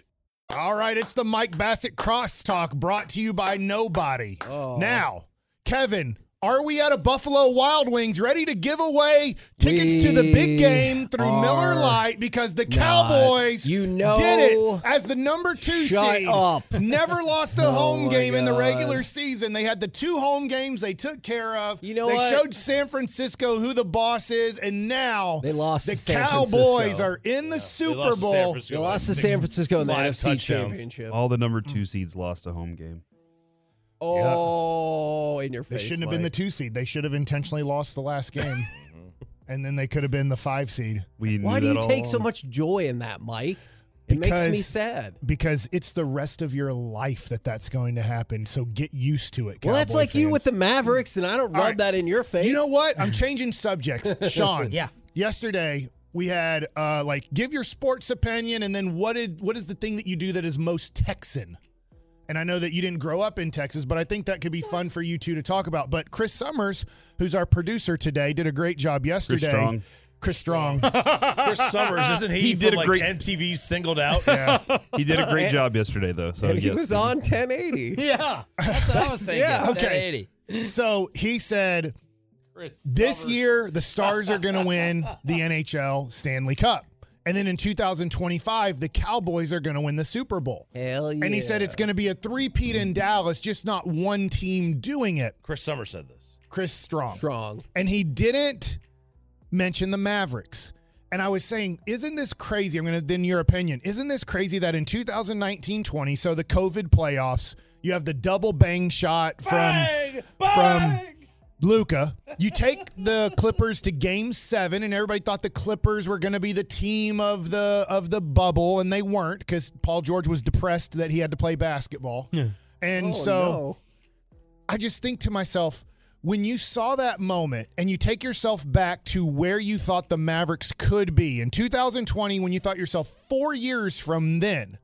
Speaker 9: All right, it's the Mike Bacsik Crosstalk brought to you by Nobody. Oh. Now, Kevin, are we at a Buffalo Wild Wings ready to give away tickets to the big game through Miller
Speaker 10: are
Speaker 9: Lite because the. Cowboys
Speaker 10: You know-
Speaker 9: did it as the number two
Speaker 10: Shut
Speaker 9: seed.
Speaker 10: up. [laughs]
Speaker 9: Never lost a [laughs]
Speaker 10: Oh
Speaker 9: home
Speaker 10: my
Speaker 9: game in the regular season. They had the two home games they took care of.
Speaker 10: You know
Speaker 9: they
Speaker 10: what?
Speaker 9: showed San Francisco who the boss is, and now
Speaker 10: They lost
Speaker 9: the
Speaker 10: San
Speaker 9: Cowboys
Speaker 10: Francisco.
Speaker 9: are in the Super
Speaker 3: lost to San
Speaker 9: Bowl.
Speaker 3: Francisco.
Speaker 10: They lost to San Francisco in the NFC
Speaker 3: touchdowns.
Speaker 10: Championship.
Speaker 11: All the number two seeds lost a home game.
Speaker 10: Oh, in your face.
Speaker 9: They shouldn't have been the
Speaker 10: Mike.
Speaker 9: two seed. They should have intentionally lost the last game. [laughs] and then they could have been the five seed.
Speaker 11: We
Speaker 10: Why
Speaker 11: knew
Speaker 10: do you
Speaker 11: all
Speaker 10: take so
Speaker 11: along.
Speaker 10: much joy in that, Mike? It makes me
Speaker 9: Because-
Speaker 10: sad.
Speaker 9: Because it's the rest of your life that that's going to happen. So get used to it.
Speaker 10: Well, that's
Speaker 9: Cowboy
Speaker 10: like you with the. Mavericks, and I don't rub
Speaker 9: All right.
Speaker 10: that in your face.
Speaker 9: You know what? I'm changing subjects. [laughs] Shan.
Speaker 2: Yeah.
Speaker 9: Yesterday we had uh like give your sports opinion and then what is what is the thing that you do that is most Texan? And I know that you didn't grow up in Texas, but I think that could be fun for you two to talk about. But Chris Summers, who's our producer today, did a great job yesterday.
Speaker 11: Chris Strong.
Speaker 9: Chris Strong. [laughs]
Speaker 3: Chris Summers, isn't he?
Speaker 11: He did
Speaker 3: from,
Speaker 11: a
Speaker 3: like
Speaker 11: great-
Speaker 3: MTV singled out.
Speaker 9: Yeah. [laughs]
Speaker 11: He did a great job yesterday, though. So
Speaker 10: and he
Speaker 11: yes.
Speaker 10: was on 1080. [laughs]
Speaker 2: Yeah, that's what I was thinking.
Speaker 9: Yeah, okay.
Speaker 2: 1080.
Speaker 9: So he said this year the Stars are going to win the NHL Stanley Cup. And then in 2025, the Cowboys are going to win the Super Bowl.
Speaker 10: Hell yeah.
Speaker 9: And he said it's going to be a three-peat in Dallas, just not one team doing it.
Speaker 3: Chris Summers said this.
Speaker 9: Chris Strong.
Speaker 10: strong.
Speaker 9: And he didn't mention the Mavericks. And I was saying, isn't this crazy? I'm going to, then your opinion, isn't this crazy that in 2019 20, so the COVID playoffs, you have the double bang shot from, from Luka. You take the Clippers to game seven, and everybody thought the Clippers were going to be the team of the of the bubble, and they weren't because Paul George was depressed that he had to play basketball. And
Speaker 10: Oh,
Speaker 9: so
Speaker 10: no.
Speaker 9: I just think to myself, when you saw that moment and you take yourself back to where you thought the Mavericks could be in 2020, when you thought yourself four years from then,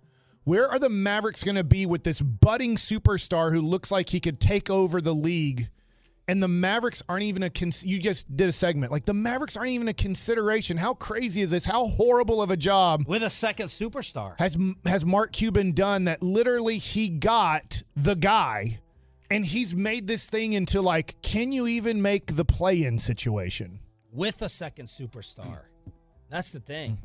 Speaker 9: where are the Mavericks going to be with this budding superstar who looks like he could take over the league? And the Mavericks aren't even a cons- you just did a segment like the Mavericks aren't even a consideration. How crazy is this? How horrible of a job
Speaker 2: With a second superstar.
Speaker 9: has has Mark Cuban done that literally he got the guy and he's made this thing into like can you even make the play-in situation?
Speaker 2: with a second superstar. That's the thing.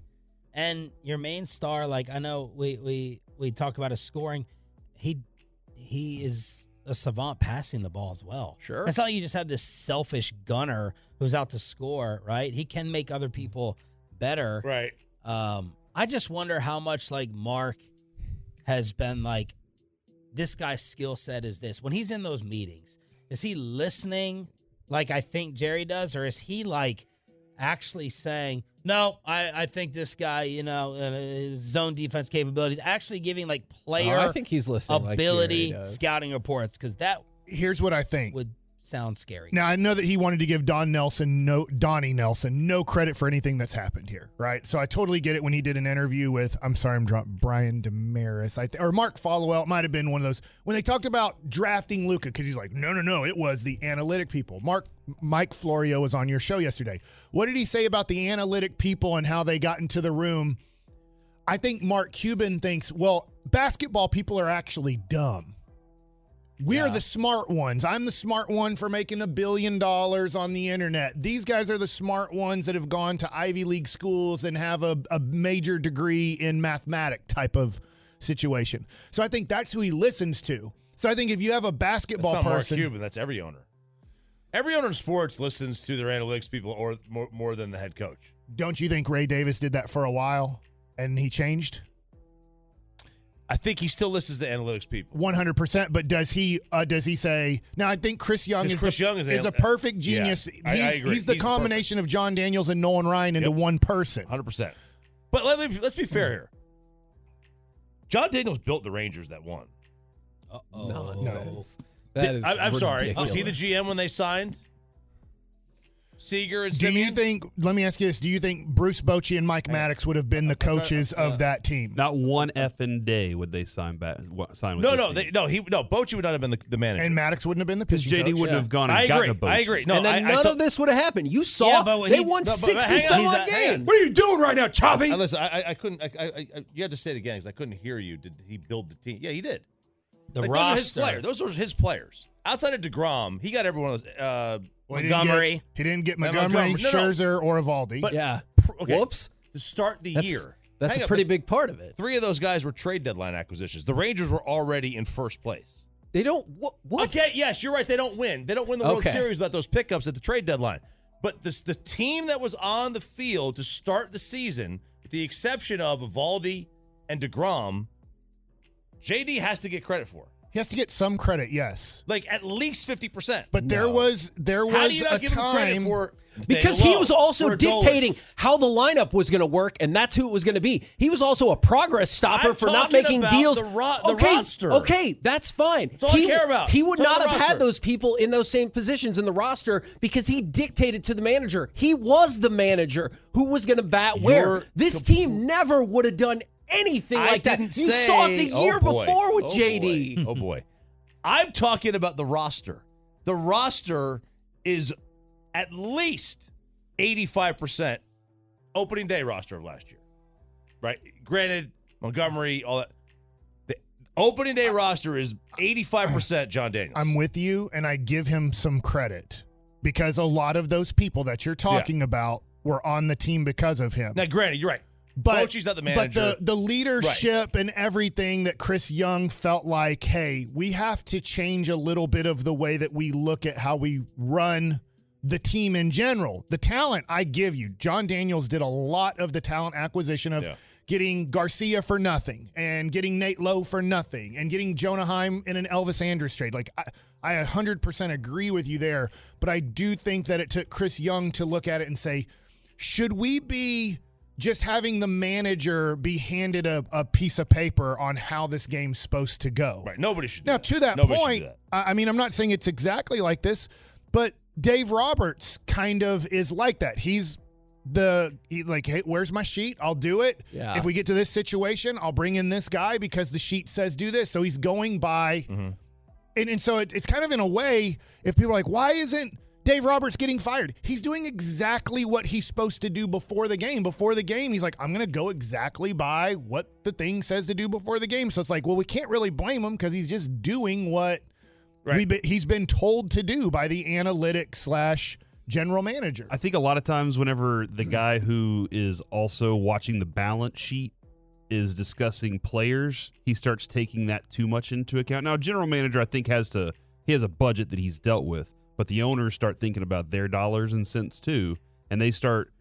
Speaker 2: And your main star, like I know we we we talk about his scoring, he he is a savant passing the ball as well.
Speaker 10: Sure.
Speaker 2: It's not like you just have this selfish gunner who's out to score, right? He can make other people better.
Speaker 3: Right.
Speaker 2: Um, I just wonder how much like Mark has been like, this guy's skill set is this. When he's in those meetings, is he listening like I think Jerry does, or is he like actually saying, no, I, I think this guy, you know, uh, his zone defense capabilities, actually giving like player
Speaker 10: Oh, I think he's listening
Speaker 2: ability
Speaker 10: does.
Speaker 2: scouting reports because that
Speaker 9: Here's what I think.
Speaker 2: would sound scary.
Speaker 9: Now I know that he wanted to give Don Nelson no Donnie Nelson no credit for anything that's happened here, right? So I totally get it when he did an interview with I'm sorry I'm dropping Brian Dameris, I th- or Mark Followill. It might have been one of those when they talked about drafting Luka because he's like no no no it was the analytic people. Mark Mike Florio was on your show yesterday. What did he say about the analytic people and how they got into the room? I think Mark Cuban thinks well basketball people are actually dumb. We're the smart ones. I'm the smart one for making a billion dollars on the internet. These guys are the smart ones that have gone to Ivy League schools and have a, a major degree in mathematic type of situation. So I think that's who he listens to. So I think if you have a
Speaker 3: That's
Speaker 9: basketball
Speaker 3: not Mark
Speaker 9: person,
Speaker 3: Cuban. That's every owner. Every owner in sports listens to their analytics people or more, more than the head coach.
Speaker 9: don't you think Ray Davis did that for a while and he changed?
Speaker 3: I think he still listens to analytics people.
Speaker 9: One hundred percent. But does he? Uh, does he say? Now I think Chris Young is
Speaker 3: Chris
Speaker 9: the,
Speaker 3: Young is
Speaker 9: is
Speaker 3: a-
Speaker 9: a perfect
Speaker 3: yeah,
Speaker 9: genius.
Speaker 3: I- I
Speaker 9: he's,
Speaker 3: agree.
Speaker 9: he's the
Speaker 3: He's
Speaker 9: combination of Jon Daniels and Nolan Ryan into
Speaker 3: Yep.
Speaker 9: one person.
Speaker 3: 100%. But let me, let's be fair here. Jon Daniels built the Rangers that won.
Speaker 10: Nonsense. That is
Speaker 3: I, I'm sorry. Was he the. GM when they signed? Seager and
Speaker 9: Do you think? Let me ask you this: Do you think Bruce Bochy and Mike Maddux would have been the coaches of that team?
Speaker 11: Not one effing day would they sign back wa- sign with
Speaker 3: No,
Speaker 11: this
Speaker 3: no,
Speaker 11: team.
Speaker 3: they, no. He no. Bochy would not have been the, the manager.
Speaker 9: And Maddux wouldn't have been the
Speaker 11: because
Speaker 9: pitching
Speaker 11: JD
Speaker 9: coach.
Speaker 11: wouldn't have gone and
Speaker 3: I
Speaker 11: gotten
Speaker 3: agree.
Speaker 11: a
Speaker 3: I
Speaker 11: Bochy.
Speaker 3: agree. No,
Speaker 10: and then
Speaker 3: I,
Speaker 10: none
Speaker 3: I
Speaker 10: of this would have happened. You saw
Speaker 2: Yeah, but
Speaker 10: they
Speaker 2: he-
Speaker 10: won
Speaker 3: but- but
Speaker 10: sixty
Speaker 3: hang on.
Speaker 10: some
Speaker 3: He's
Speaker 10: odd
Speaker 3: a- hang on.
Speaker 10: games.
Speaker 11: What are you doing right now, Choppy?
Speaker 3: I, listen, I, I- I couldn't. I, I, I, you had to say it again because I couldn't hear you. Did he build the team? Yeah, he did.
Speaker 2: The
Speaker 3: Like, those are his players. Those were his players. Outside of Degrom, he got every one of those. Uh,
Speaker 9: Well, he didn't
Speaker 2: Montgomery.
Speaker 9: get- He didn't get
Speaker 3: Yeah,
Speaker 9: Montgomery,
Speaker 3: Montgomery. No, no.
Speaker 9: Scherzer, or Eovaldi.
Speaker 3: But-
Speaker 10: Yeah.
Speaker 3: okay,
Speaker 10: Whoops.
Speaker 3: to start the
Speaker 10: That's,
Speaker 3: year.
Speaker 10: that's
Speaker 3: Hang
Speaker 10: a
Speaker 3: on,
Speaker 10: pretty
Speaker 3: but
Speaker 10: big part of it.
Speaker 3: Three of those guys were trade deadline acquisitions. The Rangers were already in first place.
Speaker 10: They don't. What? what?
Speaker 3: Okay, yes, you're right. They don't win. They don't win the World
Speaker 10: Okay.
Speaker 3: Series without those pickups at the trade deadline. But this, the team that was on the field to start the season, with the exception of Eovaldi and DeGrom, JD has to get credit for.
Speaker 9: he has to get some credit, yes.
Speaker 3: Like at least 50%.
Speaker 9: But there was there
Speaker 3: How do
Speaker 9: was
Speaker 3: you not
Speaker 9: a
Speaker 3: give him credit
Speaker 9: time
Speaker 3: for
Speaker 10: because he was also dictating
Speaker 3: Adolis?
Speaker 10: how the lineup was going to work, and that's who it was going to be. He was also a progress stopper
Speaker 3: I'm
Speaker 10: for not
Speaker 3: talking
Speaker 10: making
Speaker 3: about
Speaker 10: deals.
Speaker 3: the ro- the
Speaker 10: okay,
Speaker 3: roster.
Speaker 10: okay, that's fine.
Speaker 3: That's all I
Speaker 10: he,
Speaker 3: care about.
Speaker 10: He would
Speaker 3: Talk
Speaker 10: not
Speaker 3: about
Speaker 10: have
Speaker 3: the
Speaker 10: had those people in those same positions in the roster because he dictated to the manager. He was the manager who was going to bat
Speaker 3: You're
Speaker 10: where. This team never would have done anything
Speaker 3: I
Speaker 10: like that.
Speaker 3: didn't
Speaker 10: You
Speaker 3: say,
Speaker 10: saw it the
Speaker 3: oh
Speaker 10: year
Speaker 3: boy.
Speaker 10: before with
Speaker 3: Oh
Speaker 10: JD.
Speaker 3: boy. Oh boy. I'm talking about the roster. The roster is at least 85% opening day roster of last year, right? Granted, Montgomery, all that. The opening day roster is 85% Jon Daniels.
Speaker 9: I'm with you, and I give him some credit because a lot of those people that you're talking about were on the team because of him.
Speaker 3: Now, granted, you're right.
Speaker 9: But
Speaker 3: Bochy's not the
Speaker 9: But the the leadership and everything that Chris Young felt like, hey, we have to change a little bit of the way that we look at how we run the team in general. The talent, I give you. Jon Daniels did a lot of the talent acquisition of
Speaker 3: Yeah.
Speaker 9: getting Garcia for nothing and getting Nate Lowe for nothing and getting Jonah Heim in an Elvis Andrus trade. Like I, I 100% agree with you there, but I do think that it took Chris Young to look at it and say, should we be just having the manager be handed a, a piece of paper on how this game's supposed to go?
Speaker 3: right. Nobody should.
Speaker 9: Now, to that
Speaker 3: Nobody
Speaker 9: point,
Speaker 3: that.
Speaker 9: I I mean, I'm not saying it's exactly like this, but Dave Roberts kind of is like that. He's the he like, hey, where's my sheet? I'll do it.
Speaker 10: Yeah.
Speaker 9: If we get to this situation, I'll bring in this guy because the sheet says do this. So he's going by,
Speaker 3: Mm-hmm.
Speaker 9: and and so it, it's kind of in a way. If people are like, why isn't Dave Roberts getting fired? He's doing exactly what he's supposed to do before the game. Before the game, he's like, I'm going to go exactly by what the thing says to do before the game. So it's like, well, we can't really blame him because he's just doing what we be, he's been told to do by the analytics slash general manager.
Speaker 11: I think a lot of times, whenever the mm-hmm. guy who is also watching the balance sheet is discussing players, he starts taking that too much into account. Now, general manager, I think, has to he has a budget that he's dealt with, but the owners start thinking about their dollars and cents too, and they start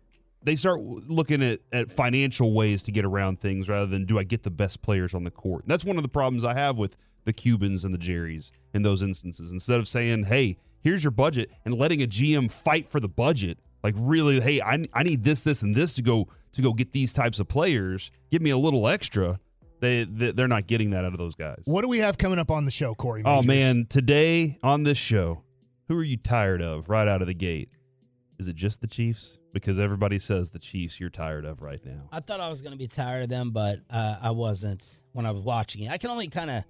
Speaker 11: they start looking at at financial ways to get around things rather than do I get the best players on the court. That's one of the problems I have with the Cubans and the Jerrys in those instances. Instead of saying, "Hey, here's your budget," and letting a GM fight for the budget, like really, "Hey, I, I need this, this, and this to go to go get these types of players. Give me a little extra." They, they they're not getting that out of those guys.
Speaker 9: What do we have coming up on the show, Corey?
Speaker 11: Oh man, today on this show, who are you tired of right out of the gate? Is it just the Chiefs? Because everybody says the Chiefs you're tired of right now.
Speaker 2: I thought I was going to be tired of them, but uh, I wasn't when I was watching it. I can only kind of,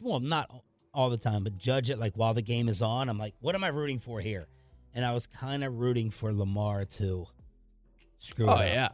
Speaker 2: well, not all the time, but judge it like while the game is on. I'm like, what am I rooting for here? And I was kind of rooting for Lamar to screw it
Speaker 10: Oh yeah.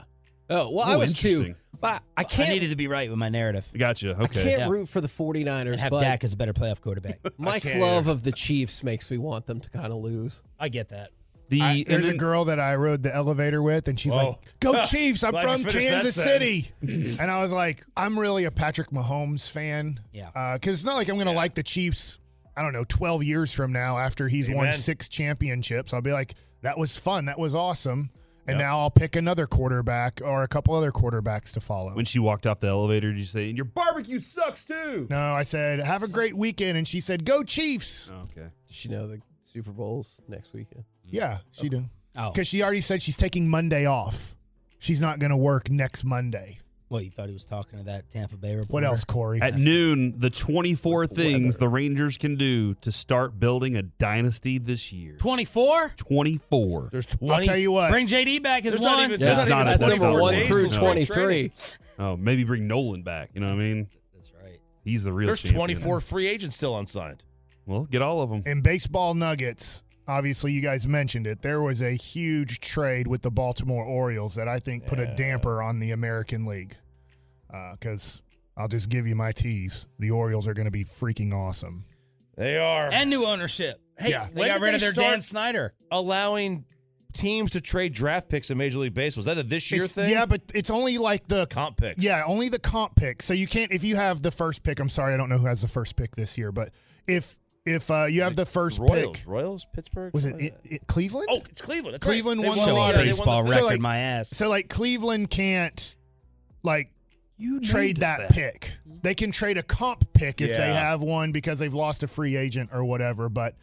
Speaker 10: Oh well, I was too.
Speaker 11: Interesting.
Speaker 10: But I
Speaker 2: I
Speaker 10: can't.
Speaker 2: needed to be right with my narrative.
Speaker 11: Gotcha. Okay.
Speaker 10: I can't
Speaker 2: Yeah.
Speaker 10: root for the 49ers,
Speaker 2: And have
Speaker 10: but
Speaker 2: Dak as a better playoff quarterback. [laughs]
Speaker 10: Mike's love of the Chiefs makes me want them to kind of lose.
Speaker 2: I get that.
Speaker 11: The
Speaker 9: I-
Speaker 11: and
Speaker 9: there's a girl that I rode the elevator with, and she's
Speaker 3: Whoa.
Speaker 9: like, "Go [laughs] Chiefs! I'm from Kansas. City." [laughs] and I was like, "I'm really a Patrick Mahomes fan."
Speaker 2: Yeah.
Speaker 9: Uh, because it's not like I'm going to like the Chiefs. I don't know, 12 years from now, after he's won six championships, I'll be like, "That was fun. That was awesome." And
Speaker 3: Yep.
Speaker 9: now I'll pick another quarterback or a couple other quarterbacks to follow.
Speaker 11: when she walked off the elevator, did you say, "And your barbecue sucks too"?
Speaker 9: no, I said, "Have a great weekend," and she said, "Go Chiefs."
Speaker 11: Oh, okay.
Speaker 10: Does she know the Super Bowl's next weekend?
Speaker 9: Yeah, she do.
Speaker 2: Oh,
Speaker 9: Because she already said she's taking Monday off. She's not going to work next Monday.
Speaker 2: What you thought he was talking to that Tampa Bay reporter?
Speaker 9: What else, Corey?
Speaker 11: At noon, the 24 things the Rangers can do to start building a dynasty this year.
Speaker 2: 24.
Speaker 11: 24.
Speaker 3: There's 20.
Speaker 9: I'll tell you what.
Speaker 2: Bring JD back as
Speaker 3: There's
Speaker 2: one.
Speaker 3: not even,
Speaker 10: Yeah.
Speaker 3: there's not
Speaker 11: not
Speaker 3: even
Speaker 11: a
Speaker 10: That's
Speaker 3: 24
Speaker 10: number one
Speaker 3: days
Speaker 10: through
Speaker 3: till spring
Speaker 10: 23.
Speaker 3: training.
Speaker 11: Oh, maybe bring Nolan back. You know what I mean?
Speaker 2: That's right.
Speaker 11: He's the real.
Speaker 3: There's
Speaker 11: champion.
Speaker 3: 24 free agents still unsigned.
Speaker 11: Well, get all of them.
Speaker 9: In baseball nuggets, obviously you guys mentioned it. There was a huge trade with the Baltimore Orioles that I think put a damper on the American League. Because I'll just give you my tease: the Orioles are going to be freaking awesome.
Speaker 3: They are.
Speaker 2: And new ownership.
Speaker 3: hey,
Speaker 9: yeah.
Speaker 2: They
Speaker 3: when
Speaker 2: got rid
Speaker 3: they
Speaker 2: of their Dan Snyder.
Speaker 3: allowing teams to trade draft picks in Major League Baseball? Was that a this year
Speaker 9: It's-
Speaker 3: thing?
Speaker 9: Yeah, but it's only like the
Speaker 3: comp picks.
Speaker 9: Yeah, only the comp pick. So you can't if you have the first pick. I'm sorry, I don't know who has the first pick this year, but if if uh, you have the first
Speaker 3: Royals,
Speaker 9: pick,
Speaker 3: Royals, Pittsburgh.
Speaker 9: was it, it, it Cleveland?
Speaker 3: Oh, it's Cleveland. That's
Speaker 9: Cleveland
Speaker 3: right.
Speaker 9: won
Speaker 3: They
Speaker 9: the
Speaker 3: yeah,
Speaker 9: lottery.
Speaker 3: they won
Speaker 2: Baseball
Speaker 3: the-
Speaker 9: So,
Speaker 2: record
Speaker 9: like-
Speaker 2: my ass.
Speaker 9: So like Cleveland can't like
Speaker 11: You
Speaker 9: trade
Speaker 11: named us
Speaker 9: that, pick. They can trade a comp pick if they have one because they've lost a free agent or whatever. But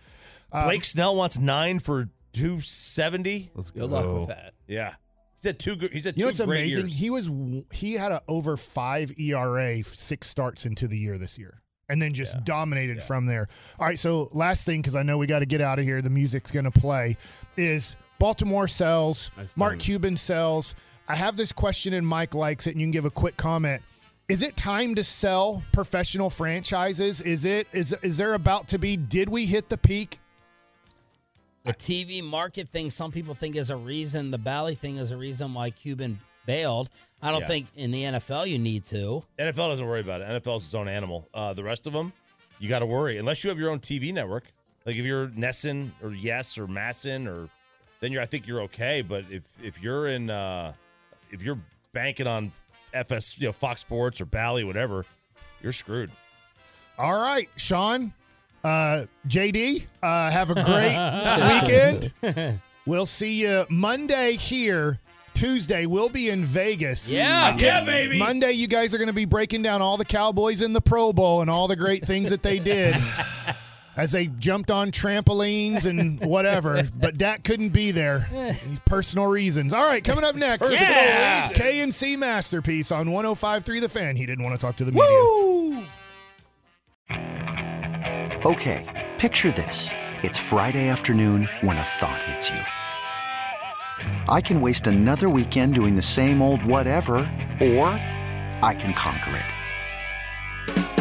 Speaker 9: uh,
Speaker 3: Blake Snell wants nine for 270.
Speaker 11: Let's
Speaker 10: Good luck with that.
Speaker 3: Yeah. He's had two good. He's had
Speaker 9: you know
Speaker 3: two
Speaker 9: what's amazing?
Speaker 3: years.
Speaker 9: He was he had a over five ERA six starts into the year this year. And then just dominated from there. All right, so last thing, because I know we got to get out of here. The music's going to play. Is Baltimore sells,
Speaker 11: Nice
Speaker 9: Mark. Cuban sells. I have this question, and Mike likes it, and you can give a quick comment. Is it time to sell professional franchises? Is it is is there about to be? Did we hit the peak?
Speaker 2: the TV market thing, some people think is a reason. The Bally thing is a reason why Cuban bailed. I don't
Speaker 3: Yeah.
Speaker 2: think in the NFL you need to.
Speaker 3: NFL doesn't worry about it. NFL is its own animal. Uh, the rest of them, you got to worry unless you have your own TV network. Like if you're NESN or Yes or MASN or then you're I think you're okay. But if if you're in uh, if you're banking on FS, you know Fox Sports or Bally, whatever, you're screwed.
Speaker 9: All right, Shan, uh, JD, uh, have a great [laughs] weekend. We'll see you Monday here. Tuesday, we'll be in Vegas.
Speaker 2: Yeah.
Speaker 9: I
Speaker 2: Yeah, baby.
Speaker 9: Monday, you guys are going to be breaking down all the Cowboys in the Pro Bowl and all the great things that they did [laughs] as they jumped on trampolines and whatever. [laughs] But Dak couldn't be there. These personal reasons. All right, coming up next.
Speaker 2: Personal Yeah. reasons.
Speaker 9: KNC Masterpiece on 105.3 The Fan. He didn't want to talk to the media.
Speaker 12: Okay, picture this. It's Friday afternoon when a thought hits you. I can waste another weekend doing the same old whatever, or I can conquer it.